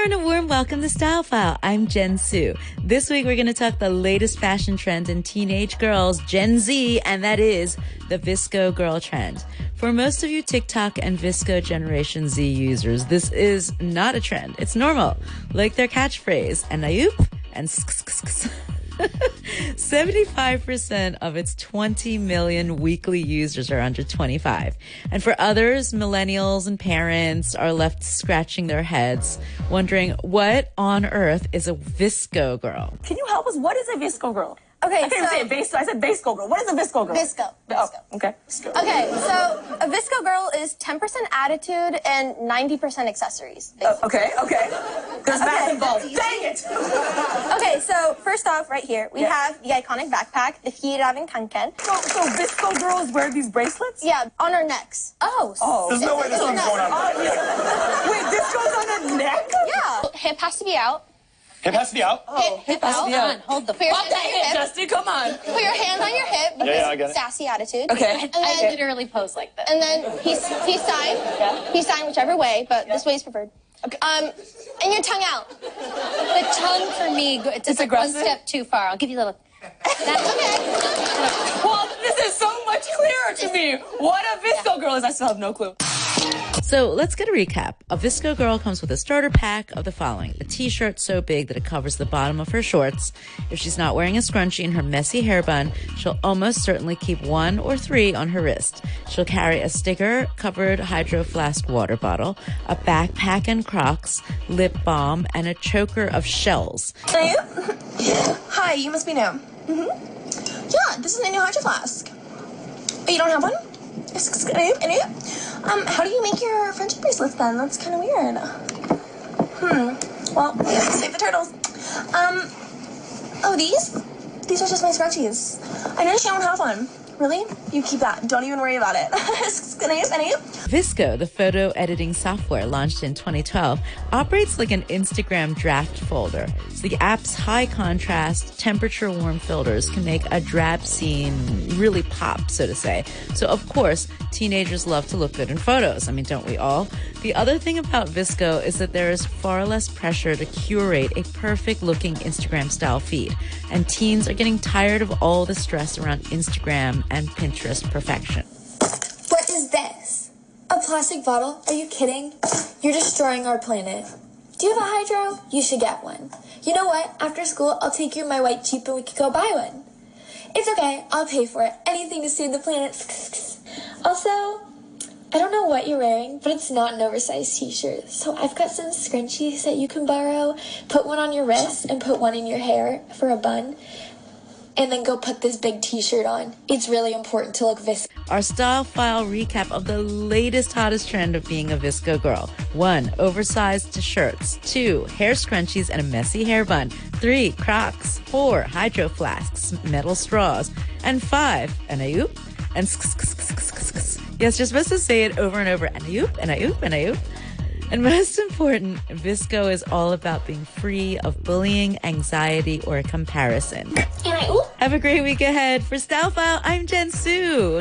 there and a warm welcome to Style File. I'm Jen Su. This week we're going to talk the latest fashion trend in teenage girls, Gen Z, and that is the VSCO girl trend. For most of you TikTok and VSCO Generation Z users, this is not a trend. It's normal, like their catchphrase, and ayup and 75% of its 20 million weekly users are under 25. And for others, millennials and parents are left scratching their heads, wondering what on earth is a Visco girl? Can you help us? What is a Visco girl? Okay, I can't so say VSCO. I said VSCO girl. What is a visco girl? Visco. Oh, VSCO. okay. Okay, so a visco girl is 10% attitude and 90% accessories. Uh, okay, okay. There's math Okay. involved. Dang it! Okay, so first off, right here, we Yeah. have the iconic backpack, the Fjällräven Kanken. So, so VSCO girls wear these bracelets? Yeah, on our necks. Oh. Oh. There's no way this It's thing's not- going on. Oh, yeah. Wait, this goes on the neck? Yeah. Hip has to be out. Hip has to be out. hip, hip has to out. be out. Hold the Put your Pop hands that hip, hip. Justin. Come on. Put your hand on your hip. Yeah, yeah, I get it. Sassy attitude. Okay. And then, I then, literally pose like this. and then he's he's signed. Yeah. He's signed whichever way, but this way is preferred. Okay. Um, and your tongue out. The tongue for me, it's, It's like one step too far. I'll give you a little. That's okay. Well, this is so much clearer to me. What a VSCO girl is, I still have no clue. So let's get a recap. A VSCO girl comes with a starter pack of the following. A t-shirt so big that it covers the bottom of her shorts. If she's not wearing a scrunchie in her messy hair bun, she'll almost certainly keep one or three on her wrist. She'll carry a sticker covered hydro flask water bottle, a backpack and crocs, lip balm, and a choker of shells. Hi, you must be new. Mm-hmm. Yeah, this is a new hydro flask. Oh, you don't have one? Um, how do you make your friendship bracelets then? That's kind of weird. Hmm. Well, save the turtles. Um. Oh, these? These are just my scrunchies. I noticed you don't have one. Really? You keep that. Don't even worry about it. VSCO, the photo editing software launched in 2012, operates like an Instagram draft folder. So the app's high contrast, temperature warm filters can make a drab scene really pop, so to say. So of course, teenagers love to look good in photos. I mean, don't we all? The other thing about VSCO is that there is far less pressure to curate a perfect looking Instagram style feed. And teens are getting tired of all the stress around Instagram and Pinterest perfection. What is this? A plastic bottle? Are you kidding? You're destroying our planet. Do you have a hydro? You should get one. You know what? After school, I'll take you my white cheap and we could go buy one. It's okay. I'll pay for it. Anything to save the planet. Also, I don't know what you're wearing, but it's not an oversized t-shirt. So I've got some scrunchies that you can borrow. Put one on your wrist and put one in your hair for a bun. And then go put this big t-shirt on. It's really important to look vis- Our style file recap of the latest hottest trend of being a VSCO girl. One, oversized shirts. Two, hair scrunchies and a messy hair bun. Three, Crocs. Four, hydro flasks, metal straws. And five, And an ayup and yes, you're supposed to say it over and over. And ayup, an and an ayup. And most important, VSCO is all about being free of bullying, anxiety, or comparison. And Have a great week ahead. For Style File, I'm Jen Sue.